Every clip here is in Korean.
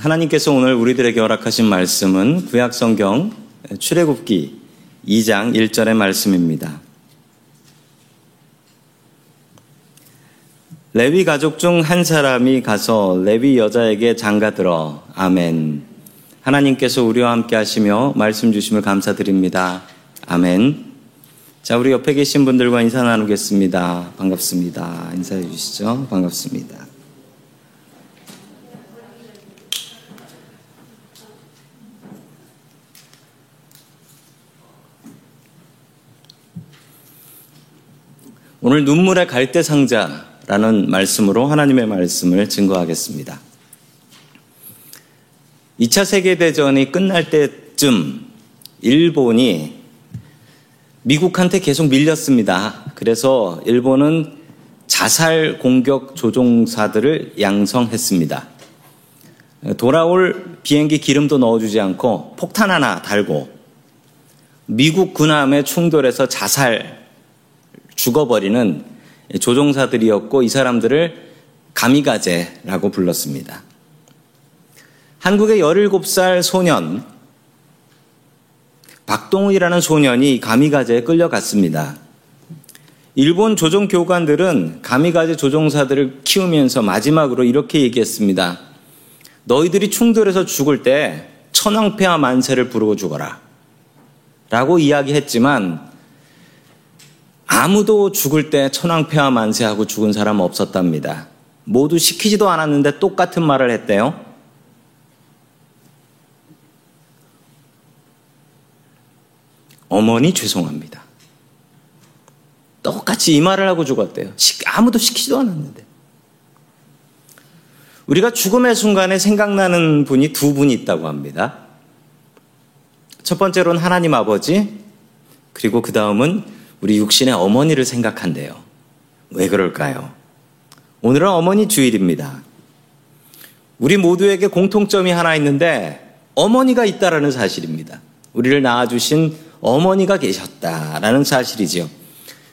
하나님께서 오늘 우리들에게 허락하신 말씀은 구약성경 출애굽기 2장 1절의 말씀입니다. 레위 가족 중 한 사람이 가서 레위 여자에게 장가들어 아멘. 하나님께서 우리와 함께 하시며 말씀 주심을 감사드립니다. 아멘. 자, 우리 옆에 계신 분들과 인사 나누겠습니다. 반갑습니다. 인사해 주시죠. 반갑습니다. 오늘 눈물의 갈대 상자라는 말씀으로 하나님의 말씀을 증거하겠습니다. 2차 세계대전이 끝날 때쯤 일본이 미국한테 계속 밀렸습니다. 그래서 일본은 자살 공격 조종사들을 양성했습니다. 돌아올 비행기 기름도 넣어주지 않고 폭탄 하나 달고 미국 군함의 충돌에서 자살 죽어버리는 조종사들이었고 이 사람들을 가미가제라고 불렀습니다. 한국의 17살 소년 박동우이라는 소년이 가미가제에 끌려갔습니다. 일본 조종 교관들은 가미가제 조종사들을 키우면서 마지막으로 이렇게 얘기했습니다. 너희들이 충돌해서 죽을 때 천황폐하 만세를 부르고 죽어라. 라고 이야기했지만 아무도 죽을 때 천황폐하 만세하고 죽은 사람 없었답니다. 모두 시키지도 않았는데 똑같은 말을 했대요. 어머니 죄송합니다. 똑같이 이 말을 하고 죽었대요. 아무도 시키지도 않았는데. 우리가 죽음의 순간에 생각나는 분이 두 분이 있다고 합니다. 첫 번째로는 하나님 아버지, 그리고 그 다음은 우리 육신의 어머니를 생각한대요. 왜 그럴까요? 오늘은 어머니 주일입니다. 우리 모두에게 공통점이 하나 있는데 어머니가 있다라는 사실입니다. 우리를 낳아주신 어머니가 계셨다라는 사실이지요.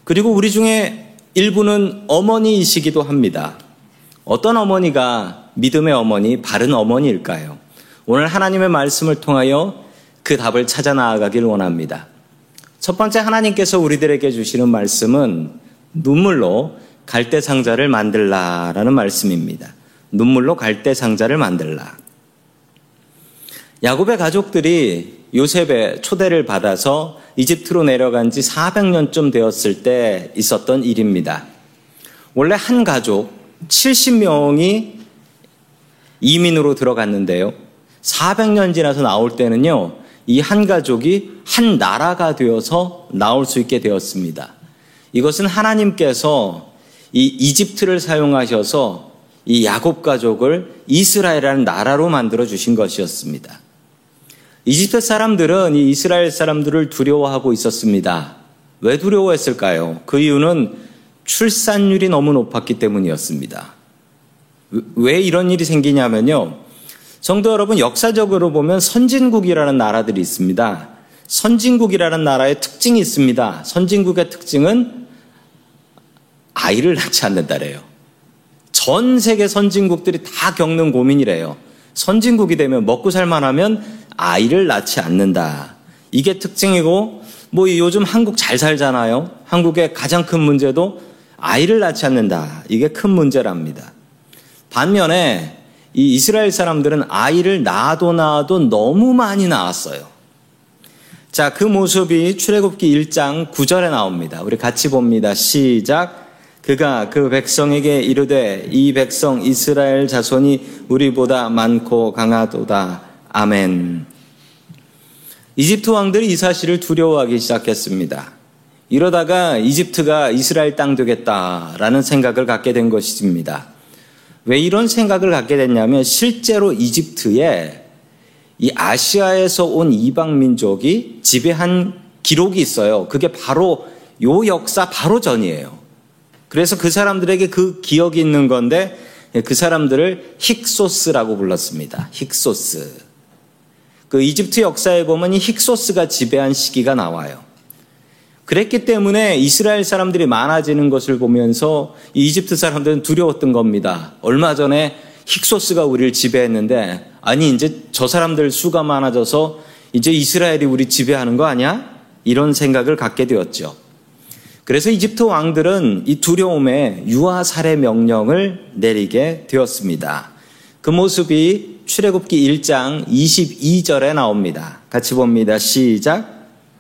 그리고 우리 중에 일부는 어머니이시기도 합니다. 어떤 어머니가 믿음의 어머니, 바른 어머니일까요? 오늘 하나님의 말씀을 통하여 그 답을 찾아 나아가길 원합니다. 첫 번째 하나님께서 우리들에게 주시는 말씀은 눈물로 갈대 상자를 만들라라는 말씀입니다. 눈물로 갈대 상자를 만들라. 야곱의 가족들이 요셉의 초대를 받아서 이집트로 내려간 지 400년쯤 되었을 때 있었던 일입니다. 원래 한 가족 70명이 이민으로 들어갔는데요. 400년 지나서 나올 때는요, 이 한 가족이 한 나라가 되어서 나올 수 있게 되었습니다. 이것은 하나님께서 이 이집트를 사용하셔서 이 야곱 가족을 이스라엘이라는 나라로 만들어 주신 것이었습니다. 이집트 사람들은 이 이스라엘 사람들을 두려워하고 있었습니다. 왜 두려워했을까요? 그 이유는 출산율이 너무 높았기 때문이었습니다. 왜 이런 일이 생기냐면요. 성도 여러분, 역사적으로 보면 선진국이라는 나라들이 있습니다. 선진국이라는 나라의 특징이 있습니다. 선진국의 특징은 아이를 낳지 않는다래요. 전 세계 선진국들이 다 겪는 고민이래요. 선진국이 되면 먹고 살만하면 아이를 낳지 않는다. 이게 특징이고, 뭐 요즘 한국 잘 살잖아요. 한국의 가장 큰 문제도 아이를 낳지 않는다. 이게 큰 문제랍니다. 반면에 이 이스라엘 사람들은 아이를 낳아도 낳아도 너무 많이 낳았어요. 자, 그 모습이 출애굽기 1장 9절에 나옵니다. 우리 같이 봅니다. 시작. 그가 그 백성에게 이르되 이 백성 이스라엘 자손이 우리보다 많고 강하도다. 아멘. 이집트 왕들이 이 사실을 두려워하기 시작했습니다. 이러다가 이집트가 이스라엘 땅 되겠다라는 생각을 갖게 된 것입니다. 왜 이런 생각을 갖게 됐냐면 실제로 이집트에 이 아시아에서 온 이방 민족이 지배한 기록이 있어요. 그게 바로 요 역사 바로 전이에요. 그래서 그 사람들에게 그 기억이 있는 건데 그 사람들을 힉소스라고 불렀습니다. 힉소스. 그 이집트 역사에 보면 이 힉소스가 지배한 시기가 나와요. 그랬기 때문에 이스라엘 사람들이 많아지는 것을 보면서 이집트 사람들은 두려웠던 겁니다. 얼마 전에 힉소스가 우리를 지배했는데 아니 이제 저 사람들 수가 많아져서 이제 이스라엘이 우리 지배하는 거 아니야? 이런 생각을 갖게 되었죠. 그래서 이집트 왕들은 이 두려움에 유아 살해 명령을 내리게 되었습니다. 그 모습이 출애굽기 1장 22절에 나옵니다. 같이 봅니다. 시작.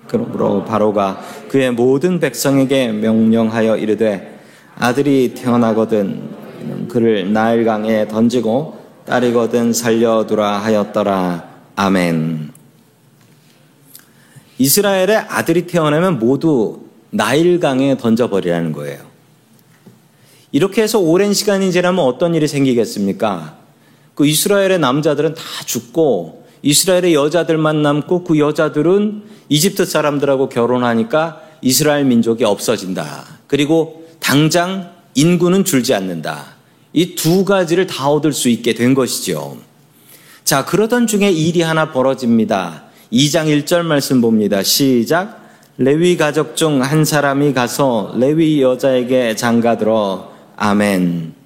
그러므로 바로가 그의 모든 백성에게 명령하여 이르되 아들이 태어나거든 그를 나일강에 던지고 딸이거든 살려두라 하였더라. 아멘. 이스라엘의 아들이 태어나면 모두 나일강에 던져버리라는 거예요. 이렇게 해서 오랜 시간이 지나면 어떤 일이 생기겠습니까? 그 이스라엘의 남자들은 다 죽고 이스라엘의 여자들만 남고 그 여자들은 이집트 사람들하고 결혼하니까 이스라엘 민족이 없어진다. 그리고 당장 인구는 줄지 않는다. 이 두 가지를 다 얻을 수 있게 된 것이죠. 자, 그러던 중에 일이 하나 벌어집니다. 2장 1절 말씀 봅니다. 시작. 레위 가족 중 한 사람이 가서 레위 여자에게 장가들어 아멘.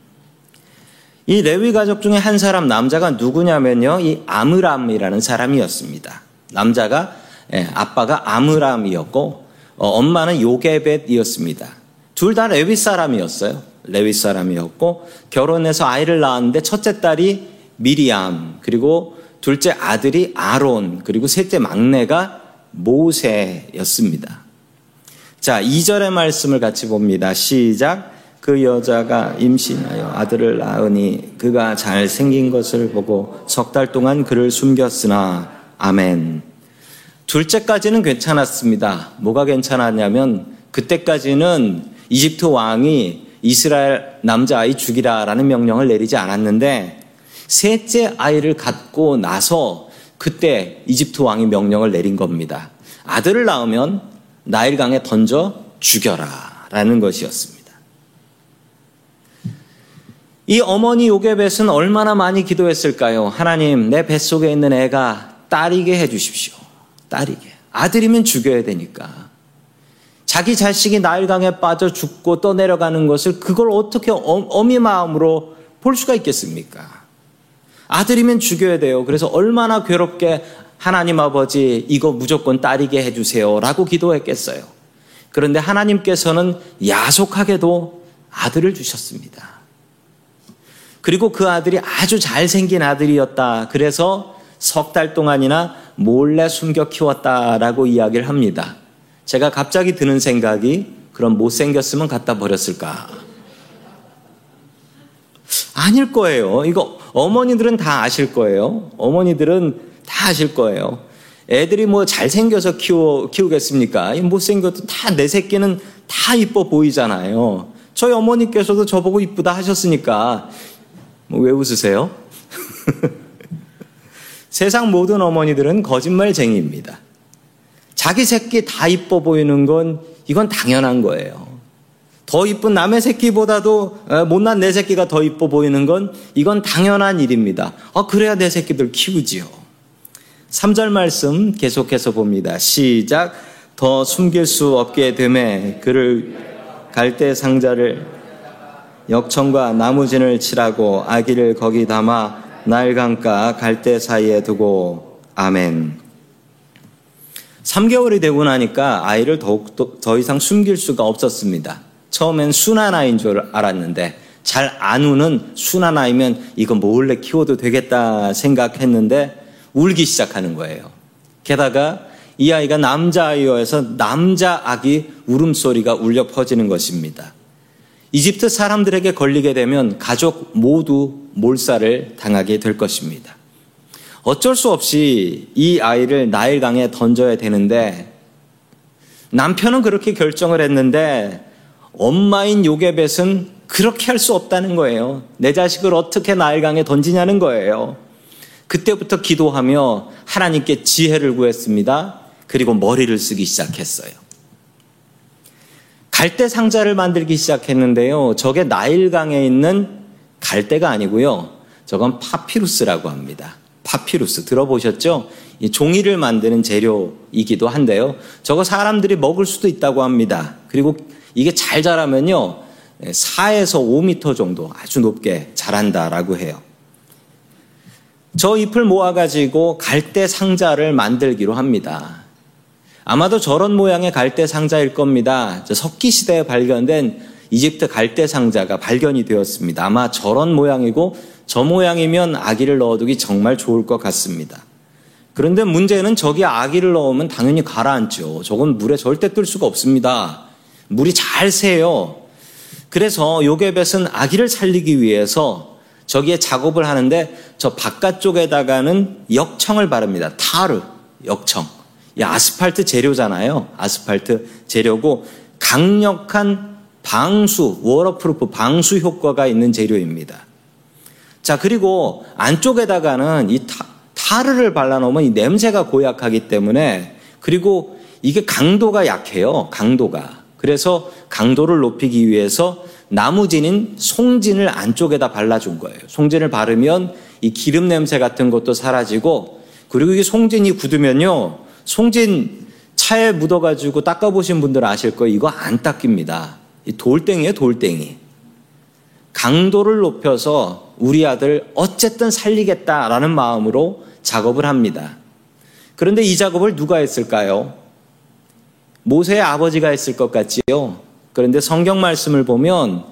이 레위 가족 중에 한 사람 남자가 누구냐면요. 이 아므람이라는 사람이었습니다. 남자가 예, 아빠가 아므람이었고 어, 엄마는 요게벳이었습니다. 둘 다 레위 사람이었어요. 레위 사람이었고 결혼해서 아이를 낳았는데 첫째 딸이 미리암 그리고 둘째 아들이 아론 그리고 셋째 막내가 모세였습니다. 자, 2절의 말씀을 같이 봅니다. 시작. 그 여자가 임신하여 아들을 낳으니 그가 잘 생긴 것을 보고 석 달 동안 그를 숨겼으나 아멘. 둘째까지는 괜찮았습니다. 뭐가 괜찮았냐면 그때까지는 이집트 왕이 이스라엘 남자아이 죽이라라는 명령을 내리지 않았는데 셋째 아이를 갖고 나서 그때 이집트 왕이 명령을 내린 겁니다. 아들을 낳으면 나일강에 던져 죽여라 라는 것이었습니다. 이 어머니 요게벳은 얼마나 많이 기도했을까요? 하나님, 내 뱃속에 있는 애가 딸이게 해주십시오. 딸이게. 아들이면 죽여야 되니까. 자기 자식이 나일강에 빠져 죽고 떠내려가는 것을 그걸 어떻게 어미 마음으로 볼 수가 있겠습니까? 아들이면 죽여야 돼요. 그래서 얼마나 괴롭게 하나님 아버지 이거 무조건 딸이게 해주세요. 라고 기도했겠어요. 그런데 하나님께서는 야속하게도 아들을 주셨습니다. 그리고 그 아들이 아주 잘생긴 아들이었다. 그래서 석 달 동안이나 몰래 숨겨 키웠다라고 이야기를 합니다. 제가 갑자기 드는 생각이 그럼 못생겼으면 갖다 버렸을까? 아닐 거예요. 이거 어머니들은 다 아실 거예요. 어머니들은 다 아실 거예요. 애들이 뭐 잘생겨서 키워, 키우겠습니까? 못생겨도 다 내 새끼는 다 이뻐 보이잖아요. 저희 어머니께서도 저보고 이쁘다 하셨으니까 뭐 왜 웃으세요? 세상 모든 어머니들은 거짓말쟁이입니다. 자기 새끼 다 이뻐 보이는 건 이건 당연한 거예요. 더 이쁜 남의 새끼보다도 못난 내 새끼가 더 이뻐 보이는 건 이건 당연한 일입니다. 아, 그래야 내 새끼들 키우지요. 3절 말씀 계속해서 봅니다. 시작. 더 숨길 수 없게 되매 그를 갈대 상자를 역청과 나무진을 칠하고 아기를 거기 담아 날강가 갈대 사이에 두고 아멘. 3개월이 되고 나니까 아이를 더욱 더 이상 숨길 수가 없었습니다. 처음엔 순한 아이인 줄 알았는데 잘 안 우는 순한 아이면 이거 몰래 키워도 되겠다 생각했는데 울기 시작하는 거예요. 게다가 이 아이가 남자아이여서 남자 아기 울음소리가 울려 퍼지는 것입니다. 이집트 사람들에게 걸리게 되면 가족 모두 몰살을 당하게 될 것입니다. 어쩔 수 없이 이 아이를 나일강에 던져야 되는데 남편은 그렇게 결정을 했는데 엄마인 요게벳은 그렇게 할 수 없다는 거예요. 내 자식을 어떻게 나일강에 던지냐는 거예요. 그때부터 기도하며 하나님께 지혜를 구했습니다. 그리고 머리를 쓰기 시작했어요. 갈대 상자를 만들기 시작했는데요. 저게 나일강에 있는 갈대가 아니고요. 저건 파피루스라고 합니다. 파피루스 들어보셨죠? 종이를 만드는 재료이기도 한데요. 저거 사람들이 먹을 수도 있다고 합니다. 그리고 이게 잘 자라면요. 4에서 5미터 정도 아주 높게 자란다라고 해요. 저 잎을 모아가지고 갈대 상자를 만들기로 합니다. 아마도 저런 모양의 갈대 상자일 겁니다. 석기 시대에 발견된 이집트 갈대 상자가 발견이 되었습니다. 아마 저런 모양이고 저 모양이면 아기를 넣어두기 정말 좋을 것 같습니다. 그런데 문제는 저기 아기를 넣으면 당연히 가라앉죠. 저건 물에 절대 뜰 수가 없습니다. 물이 잘 새요. 그래서 요게벳은 아기를 살리기 위해서 저기에 작업을 하는데 저 바깥쪽에다가는 역청을 바릅니다. 타르, 역청. 이 아스팔트 재료잖아요. 아스팔트 재료고 강력한 방수, waterproof 방수 효과가 있는 재료입니다. 자, 그리고 안쪽에다가는 이 타, 타르를 발라놓으면 이 냄새가 고약하기 때문에 그리고 이게 강도가 약해요. 강도가. 그래서 강도를 높이기 위해서 나무진인 송진을 안쪽에다 발라준 거예요. 송진을 바르면 이 기름 냄새 같은 것도 사라지고 그리고 이게 송진이 굳으면요. 송진 차에 묻어가지고 닦아보신 분들 아실 거예요. 이거 안 닦입니다. 이 돌덩이에요, 돌덩이. 강도를 높여서 우리 아들 어쨌든 살리겠다라는 마음으로 작업을 합니다. 그런데 이 작업을 누가 했을까요? 모세의 아버지가 했을 것 같지요. 그런데 성경 말씀을 보면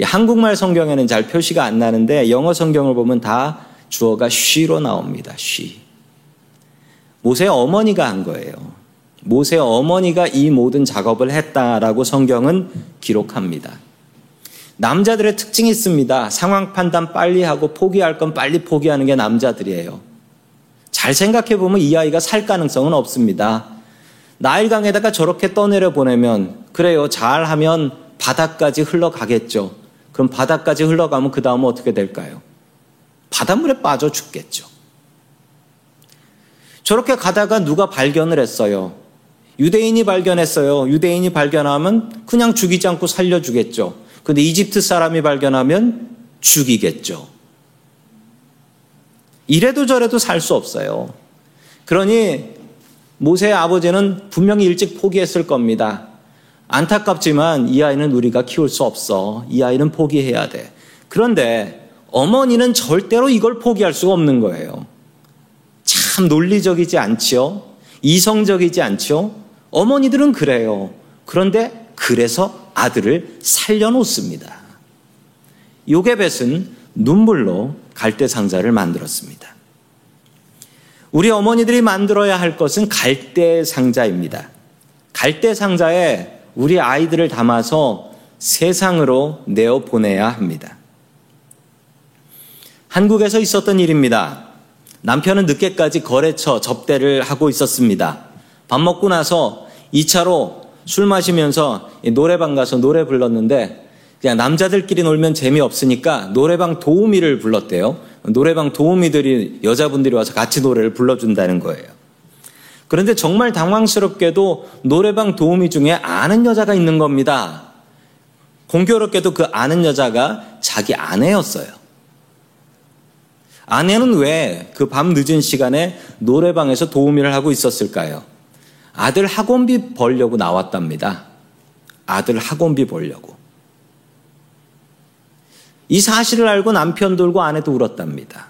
한국말 성경에는 잘 표시가 안 나는데 영어 성경을 보면 다 주어가 쉬로 나옵니다. 쉬. 모세의 어머니가 한 거예요. 모세의 어머니가 이 모든 작업을 했다라고 성경은 기록합니다. 남자들의 특징이 있습니다. 상황 판단 빨리 하고 포기할 건 빨리 포기하는 게 남자들이에요. 잘 생각해 보면 이 아이가 살 가능성은 없습니다. 나일강에다가 저렇게 떠내려 보내면 그래요. 잘하면 바다까지 흘러가겠죠. 그럼 바다까지 흘러가면 그 다음은 어떻게 될까요? 바닷물에 빠져 죽겠죠. 저렇게 가다가 누가 발견을 했어요. 유대인이 발견했어요. 유대인이 발견하면 그냥 죽이지 않고 살려주겠죠. 근데 이집트 사람이 발견하면 죽이겠죠. 이래도 저래도 살 수 없어요. 그러니 모세의 아버지는 분명히 일찍 포기했을 겁니다. 안타깝지만 이 아이는 우리가 키울 수 없어. 이 아이는 포기해야 돼. 그런데 어머니는 절대로 이걸 포기할 수가 없는 거예요. 참 논리적이지 않지요? 이성적이지 않지요? 어머니들은 그래요. 그런데 그래서 아들을 살려놓습니다. 요게벳은 눈물로 갈대 상자를 만들었습니다. 우리 어머니들이 만들어야 할 것은 갈대 상자입니다. 갈대 상자에 우리 아이들을 담아서 세상으로 내어 보내야 합니다. 한국에서 있었던 일입니다. 남편은 늦게까지 거래처 접대를 하고 있었습니다. 밥 먹고 나서 2차로 술 마시면서 노래방 가서 노래 불렀는데 그냥 남자들끼리 놀면 재미없으니까 노래방 도우미를 불렀대요. 노래방 도우미들이 여자분들이 와서 같이 노래를 불러준다는 거예요. 그런데 정말 당황스럽게도 노래방 도우미 중에 아는 여자가 있는 겁니다. 공교롭게도 그 아는 여자가 자기 아내였어요. 아내는 왜 그 밤 늦은 시간에 노래방에서 도우미를 하고 있었을까요? 아들 학원비 벌려고 나왔답니다. 아들 학원비 벌려고. 이 사실을 알고 남편 돌고 아내도 울었답니다.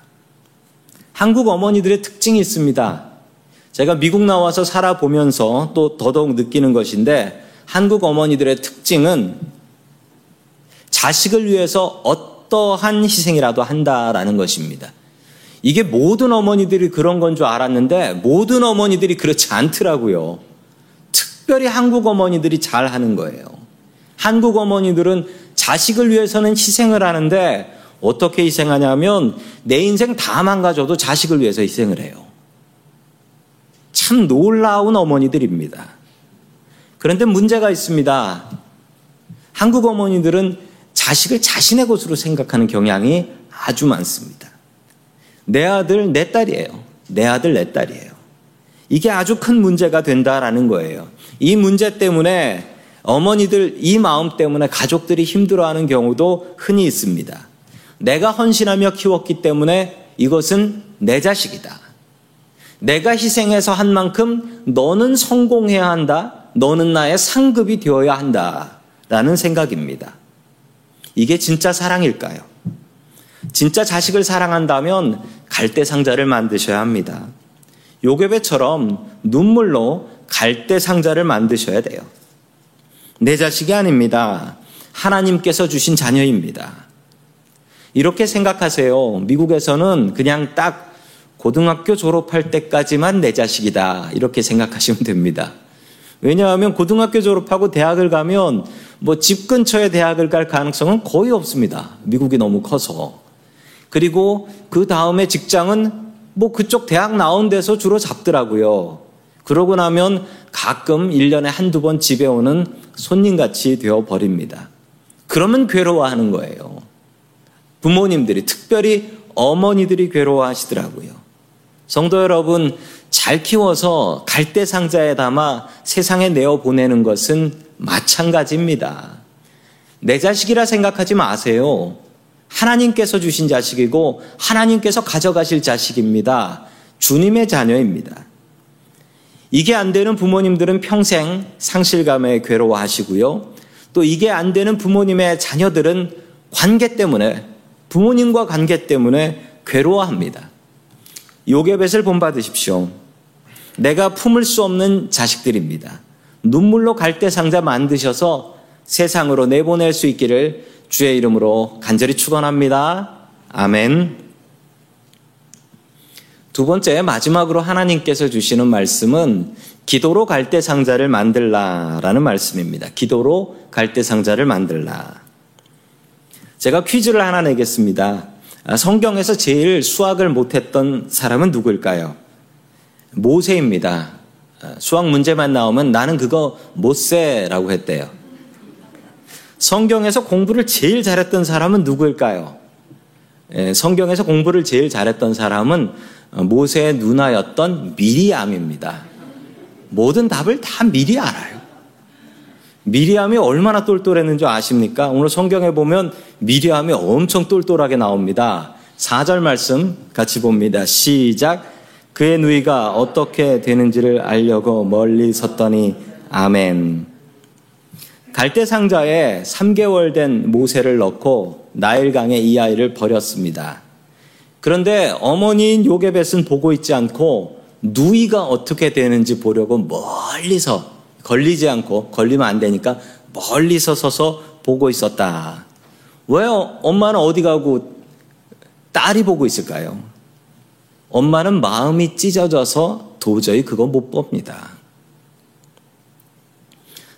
한국 어머니들의 특징이 있습니다. 제가 미국 나와서 살아보면서 또 더더욱 느끼는 것인데 한국 어머니들의 특징은 자식을 위해서 어떠한 희생이라도 한다라는 것입니다. 이게 모든 어머니들이 그런 건 줄 알았는데 모든 어머니들이 그렇지 않더라고요. 특별히 한국 어머니들이 잘 하는 거예요. 한국 어머니들은 자식을 위해서는 희생을 하는데 어떻게 희생하냐면 내 인생 다 망가져도 자식을 위해서 희생을 해요. 참 놀라운 어머니들입니다. 그런데 문제가 있습니다. 한국 어머니들은 자식을 자신의 것으로 생각하는 경향이 아주 많습니다. 내 아들, 내 딸이에요. 내 아들, 내 딸이에요. 이게 아주 큰 문제가 된다라는 거예요. 이 문제 때문에 어머니들 이 마음 때문에 가족들이 힘들어하는 경우도 흔히 있습니다. 내가 헌신하며 키웠기 때문에 이것은 내 자식이다. 내가 희생해서 한 만큼 너는 성공해야 한다. 너는 나의 상급이 되어야 한다. 라는 생각입니다. 이게 진짜 사랑일까요? 진짜 자식을 사랑한다면 갈대 상자를 만드셔야 합니다. 요괴배처럼 눈물로 갈대 상자를 만드셔야 돼요. 내 자식이 아닙니다. 하나님께서 주신 자녀입니다. 이렇게 생각하세요. 미국에서는 그냥 딱 고등학교 졸업할 때까지만 내 자식이다. 이렇게 생각하시면 됩니다. 왜냐하면 고등학교 졸업하고 대학을 가면 뭐 집 근처에 대학을 갈 가능성은 거의 없습니다. 미국이 너무 커서. 그리고 그 다음에 직장은 뭐 그쪽 대학 나온 데서 주로 잡더라고요. 그러고 나면 가끔 1년에 한두 번 집에 오는 손님같이 되어 버립니다. 그러면 괴로워하는 거예요. 부모님들이, 특별히 어머니들이 괴로워하시더라고요. 성도 여러분, 잘 키워서 갈대 상자에 담아 세상에 내어 보내는 것은 마찬가지입니다. 내 자식이라 생각하지 마세요. 하나님께서 주신 자식이고 하나님께서 가져가실 자식입니다. 주님의 자녀입니다. 이게 안 되는 부모님들은 평생 상실감에 괴로워하시고요. 또 이게 안 되는 부모님의 자녀들은 관계 때문에 부모님과 관계 때문에 괴로워합니다. 요괴뱃을 본받으십시오. 내가 품을 수 없는 자식들입니다. 눈물로 갈대 상자 만드셔서 세상으로 내보낼 수 있기를 주의 이름으로 간절히 축원합니다. 아멘. 두 번째 마지막으로 하나님께서 주시는 말씀은 기도로 갈대 상자를 만들라라는 말씀입니다. 기도로 갈대 상자를 만들라. 제가 퀴즈를 하나 내겠습니다. 아, 성경에서 제일 수학을 못했던 사람은 누구일까요? 모세입니다. 아, 수학 문제만 나오면 나는 그거 못세라고 했대요. 성경에서 공부를 제일 잘했던 사람은 누구일까요? 예, 성경에서 공부를 제일 잘했던 사람은 모세의 누나였던 미리암입니다. 모든 답을 다 미리 알아요. 미리암이 얼마나 똘똘했는지 아십니까? 오늘 성경에 보면 미리암이 엄청 똘똘하게 나옵니다. 4절 말씀 같이 봅니다. 시작. 그의 누이가 어떻게 되는지를 알려고 멀리 섰더니 아멘. 갈대 상자에 3개월 된 모세를 넣고 나일강에 이 아이를 버렸습니다. 그런데 어머니인 요게벳은 보고 있지 않고 누이가 어떻게 되는지 보려고 멀리서 걸리지 않고 걸리면 안 되니까 멀리서 서서 보고 있었다. 왜 엄마는 어디 가고 딸이 보고 있을까요? 엄마는 마음이 찢어져서 도저히 그거 못 봅니다.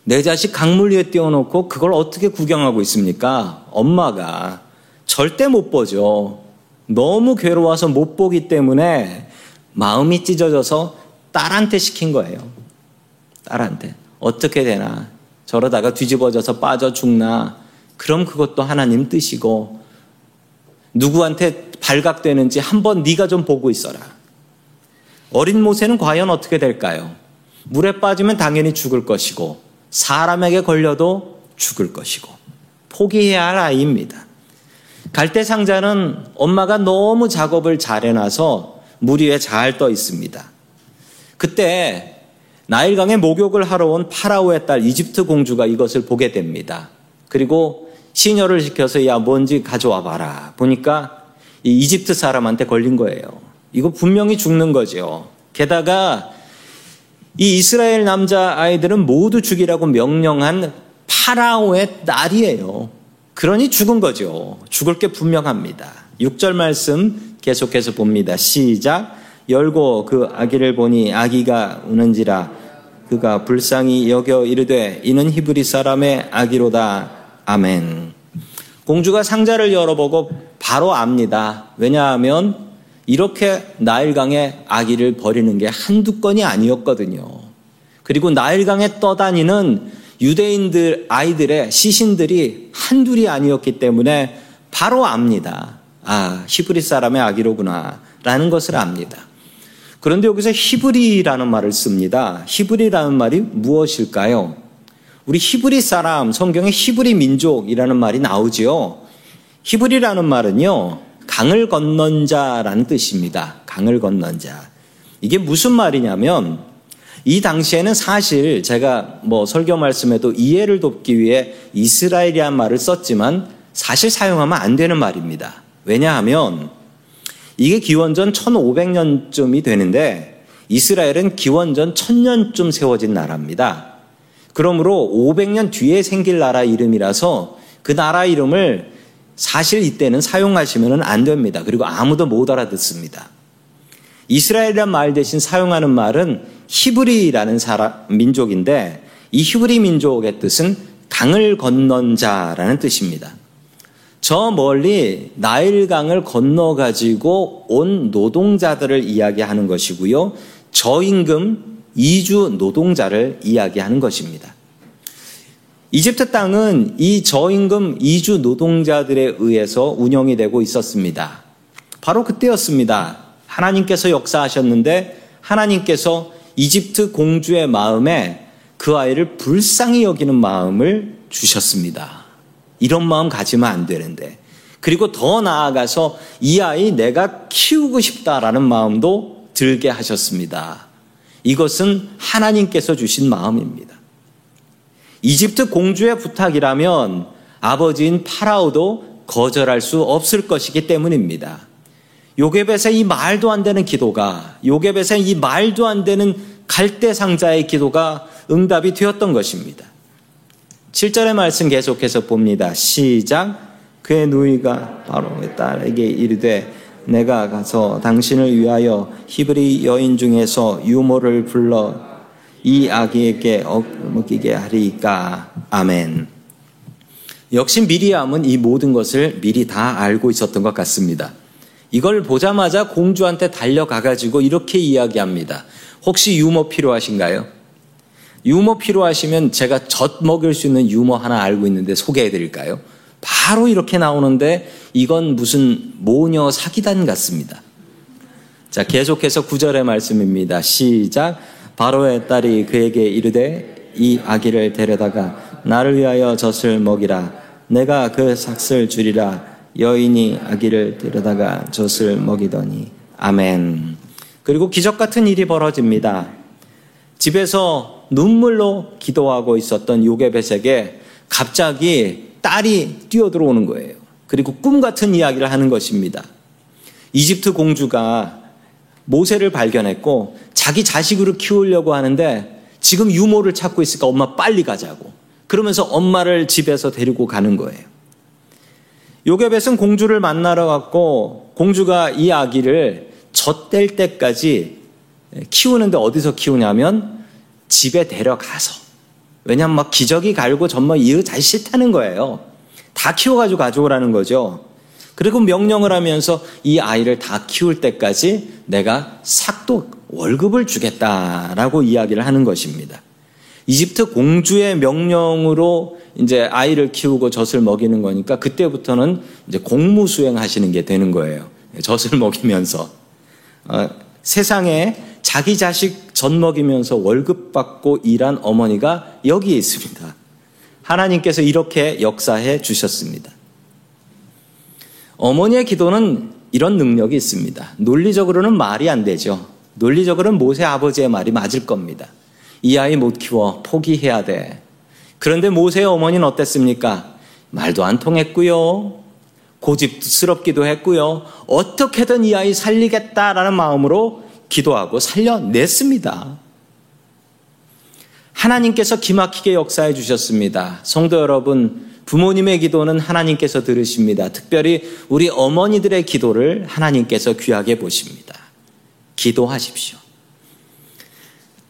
내 자식 강물 위에 띄워놓고 그걸 어떻게 구경하고 있습니까? 엄마가 절대 못 보죠. 너무 괴로워서 못 보기 때문에 마음이 찢어져서 딸한테 시킨 거예요. 딸한테. 어떻게 되나. 저러다가 뒤집어져서 빠져 죽나. 그럼 그것도 하나님 뜻이고 누구한테 발각되는지 한번 네가 좀 보고 있어라. 어린 모세는 과연 어떻게 될까요? 물에 빠지면 당연히 죽을 것이고 사람에게 걸려도 죽을 것이고 포기해야 할 아이입니다. 갈대 상자는 엄마가 너무 작업을 잘 해놔서 물 위에 잘 떠 있습니다. 그때 나일강에 목욕을 하러 온 파라오의 딸 이집트 공주가 이것을 보게 됩니다. 그리고 시녀를 시켜서 야 뭔지 가져와 봐라. 보니까 이 이집트 사람한테 걸린 거예요. 이거 분명히 죽는 거죠. 게다가 이 이스라엘 남자 아이들은 모두 죽이라고 명령한 파라오의 딸이에요. 그러니 죽은 거죠. 죽을 게 분명합니다. 6절 말씀 계속해서 봅니다. 시작. 열고 그 아기를 보니 아기가 우는지라 그가 불쌍히 여겨 이르되 이는 히브리 사람의 아기로다. 아멘. 공주가 상자를 열어보고 바로 압니다. 왜냐하면 이렇게 나일강에 아기를 버리는 게 한두 건이 아니었거든요. 그리고 나일강에 떠다니는 유대인들 아이들의 시신들이 한둘이 아니었기 때문에 바로 압니다. 아, 히브리 사람의 아기로구나. 라는 것을 압니다. 그런데 여기서 히브리라는 말을 씁니다. 히브리라는 말이 무엇일까요? 우리 히브리 사람, 성경에 히브리 민족이라는 말이 나오지요. 히브리라는 말은요, 강을 건넌 자라는 뜻입니다. 강을 건넌 자. 이게 무슨 말이냐면, 이 당시에는 사실 제가 뭐 설교 말씀에도 이해를 돕기 위해 이스라엘이란 말을 썼지만 사실 사용하면 안 되는 말입니다. 왜냐하면 이게 기원전 1500년쯤이 되는데 이스라엘은 기원전 1000년쯤 세워진 나라입니다. 그러므로 500년 뒤에 생길 나라 이름이라서 그 나라 이름을 사실 이때는 사용하시면 안 됩니다. 그리고 아무도 못 알아듣습니다. 이스라엘이란 말 대신 사용하는 말은 히브리라는 사람, 민족인데 이 히브리 민족의 뜻은 강을 건넌 자라는 뜻입니다. 저 멀리 나일강을 건너 가지고 온 노동자들을 이야기하는 것이고요. 저임금 이주 노동자를 이야기하는 것입니다. 이집트 땅은 이 저임금 이주 노동자들에 의해서 운영이 되고 있었습니다. 바로 그때였습니다. 하나님께서 역사하셨는데 하나님께서 이집트 공주의 마음에 그 아이를 불쌍히 여기는 마음을 주셨습니다. 이런 마음 가지면 안 되는데. 그리고 더 나아가서 이 아이 내가 키우고 싶다라는 마음도 들게 하셨습니다. 이것은 하나님께서 주신 마음입니다. 이집트 공주의 부탁이라면 아버지인 파라오도 거절할 수 없을 것이기 때문입니다. 요게벳의 이 말도 안 되는 기도가 요게벳의 이 말도 안 되는 갈대 상자의 기도가 응답이 되었던 것입니다. 7절의 말씀 계속해서 봅니다. 시작. 그의 누이가 바로 딸에게 이르되 내가 가서 당신을 위하여 히브리 여인 중에서 유모를 불러 이 아기에게 먹이게 하리까. 아멘. 역시 미리암은 이 모든 것을 미리 다 알고 있었던 것 같습니다. 이걸 보자마자 공주한테 달려가가지고 이렇게 이야기합니다. 혹시 유모 필요하신가요? 유모 필요하시면 제가 젖 먹일 수 있는 유모 하나 알고 있는데 소개해 드릴까요? 바로 이렇게 나오는데 이건 무슨 모녀 사기단 같습니다. 자, 계속해서 구절의 말씀입니다. 시작. 바로의 딸이 그에게 이르되 이 아기를 데려다가 나를 위하여 젖을 먹이라. 내가 그 삭슬 주리라. 여인이 아기를 데려다가 젖을 먹이더니 아멘. 그리고 기적 같은 일이 벌어집니다. 집에서 눈물로 기도하고 있었던 요게벳에게 갑자기 딸이 뛰어들어오는 거예요. 그리고 꿈 같은 이야기를 하는 것입니다. 이집트 공주가 모세를 발견했고 자기 자식으로 키우려고 하는데 지금 유모를 찾고 있으니까 엄마 빨리 가자고. 그러면서 엄마를 집에서 데리고 가는 거예요. 요게벳은 공주를 만나러 갔고 공주가 이 아기를 젖될 때까지 키우는데 어디서 키우냐면 집에 데려가서 왜냐하면 막 기저귀 갈고 전뭐 이거 잘 싫다는 거예요. 다 키워가지고 가져오라는 거죠. 그리고 명령을 하면서 이 아이를 다 키울 때까지 내가 삭도 월급을 주겠다라고 이야기를 하는 것입니다. 이집트 공주의 명령으로 이제 아이를 키우고 젖을 먹이는 거니까 그때부터는 이제 공무 수행하시는 게 되는 거예요. 젖을 먹이면서 어, 세상에 자기 자식 젖 먹이면서 월급 받고 일한 어머니가 여기에 있습니다. 하나님께서 이렇게 역사해 주셨습니다. 어머니의 기도는 이런 능력이 있습니다. 논리적으로는 말이 안 되죠. 논리적으로는 모세 아버지의 말이 맞을 겁니다. 이 아이 못 키워 포기해야 돼. 그런데 모세의 어머니는 어땠습니까? 말도 안 통했고요. 고집스럽기도 했고요. 어떻게든 이 아이 살리겠다라는 마음으로 기도하고 살려냈습니다. 하나님께서 기막히게 역사해 주셨습니다. 성도 여러분, 부모님의 기도는 하나님께서 들으십니다. 특별히 우리 어머니들의 기도를 하나님께서 귀하게 보십니다. 기도하십시오.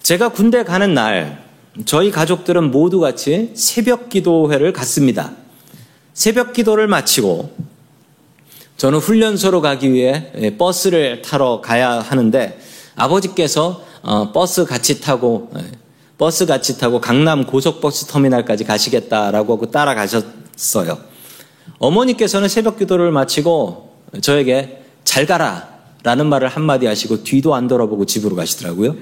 제가 군대 가는 날, 저희 가족들은 모두 같이 새벽 기도회를 갔습니다. 새벽 기도를 마치고 저는 훈련소로 가기 위해 버스를 타러 가야 하는데 아버지께서 어, 버스 같이 타고 예, 버스 같이 타고 강남 고속버스 터미널까지 가시겠다라고 하고 따라가셨어요. 어머니께서는 새벽 기도를 마치고 저에게 잘 가라 라는 말을 한마디 하시고 뒤도 안 돌아보고 집으로 가시더라고요.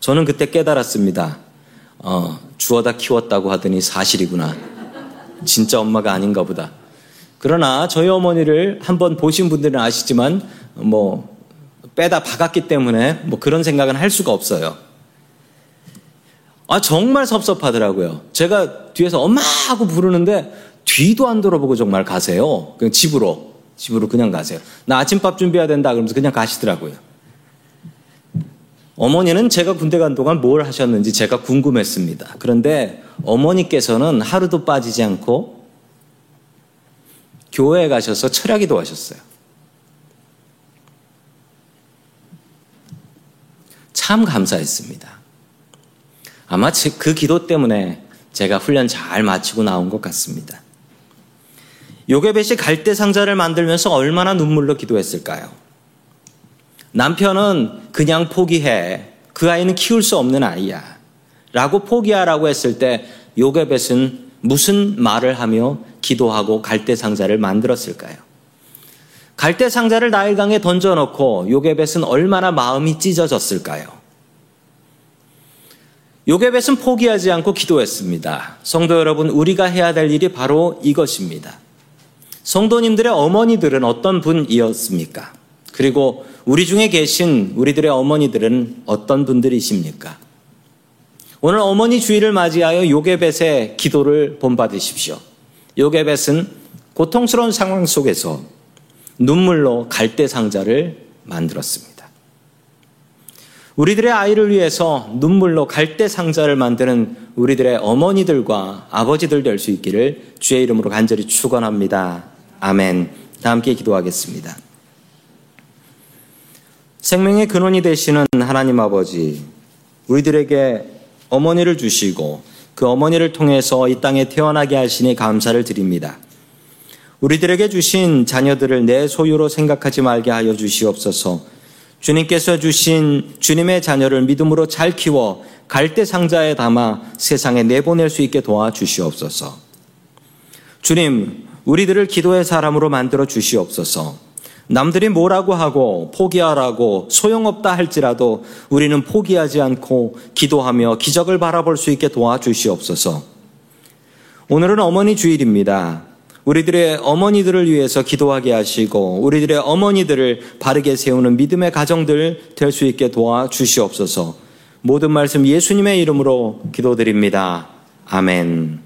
저는 그때 깨달았습니다. 어, 주워다 키웠다고 하더니 사실이구나. 진짜 엄마가 아닌가 보다. 그러나 저희 어머니를 한번 보신 분들은 아시지만 뭐 빼다 박았기 때문에 뭐 그런 생각은 할 수가 없어요. 아, 정말 섭섭하더라고요. 제가 뒤에서 엄마 하고 부르는데 뒤도 안 돌아보고 정말 가세요. 그냥 집으로. 집으로 그냥 가세요. 나 아침밥 준비해야 된다 그러면서 그냥 가시더라고요. 어머니는 제가 군대 간 동안 뭘 하셨는지 제가 궁금했습니다. 그런데 어머니께서는 하루도 빠지지 않고 교회에 가셔서 철야기도 하셨어요. 참 감사했습니다. 아마 그 기도 때문에 제가 훈련 잘 마치고 나온 것 같습니다. 요게벳이 갈대 상자를 만들면서 얼마나 눈물로 기도했을까요? 남편은 그냥 포기해. 그 아이는 키울 수 없는 아이야. 라고 포기하라고 했을 때 요게벳은 무슨 말을 하며 기도하고 갈대 상자를 만들었을까요? 갈대 상자를 나일강에 던져놓고 요게벳은 얼마나 마음이 찢어졌을까요? 요게벳은 포기하지 않고 기도했습니다. 성도 여러분, 우리가 해야 될 일이 바로 이것입니다. 성도님들의 어머니들은 어떤 분이었습니까? 그리고 우리 중에 계신 우리들의 어머니들은 어떤 분들이십니까? 오늘 어머니 주일을 맞이하여 요게벳의 기도를 본받으십시오. 요게벳은 고통스러운 상황 속에서 눈물로 갈대 상자를 만들었습니다. 우리들의 아이를 위해서 눈물로 갈대 상자를 만드는 우리들의 어머니들과 아버지들 될 수 있기를 주의 이름으로 간절히 축원합니다. 아멘. 다 함께 기도하겠습니다. 생명의 근원이 되시는 하나님 아버지, 우리들에게 어머니를 주시고 그 어머니를 통해서 이 땅에 태어나게 하시니 감사를 드립니다. 우리들에게 주신 자녀들을 내 소유로 생각하지 말게 하여 주시옵소서. 주님께서 주신 주님의 자녀를 믿음으로 잘 키워 갈대 상자에 담아 세상에 내보낼 수 있게 도와주시옵소서. 주님, 우리들을 기도의 사람으로 만들어 주시옵소서. 남들이 뭐라고 하고 포기하라고 소용없다 할지라도 우리는 포기하지 않고 기도하며 기적을 바라볼 수 있게 도와주시옵소서. 오늘은 어머니 주일입니다. 우리들의 어머니들을 위해서 기도하게 하시고 우리들의 어머니들을 바르게 세우는 믿음의 가정들 될 수 있게 도와 주시옵소서. 모든 말씀 예수님의 이름으로 기도드립니다. 아멘.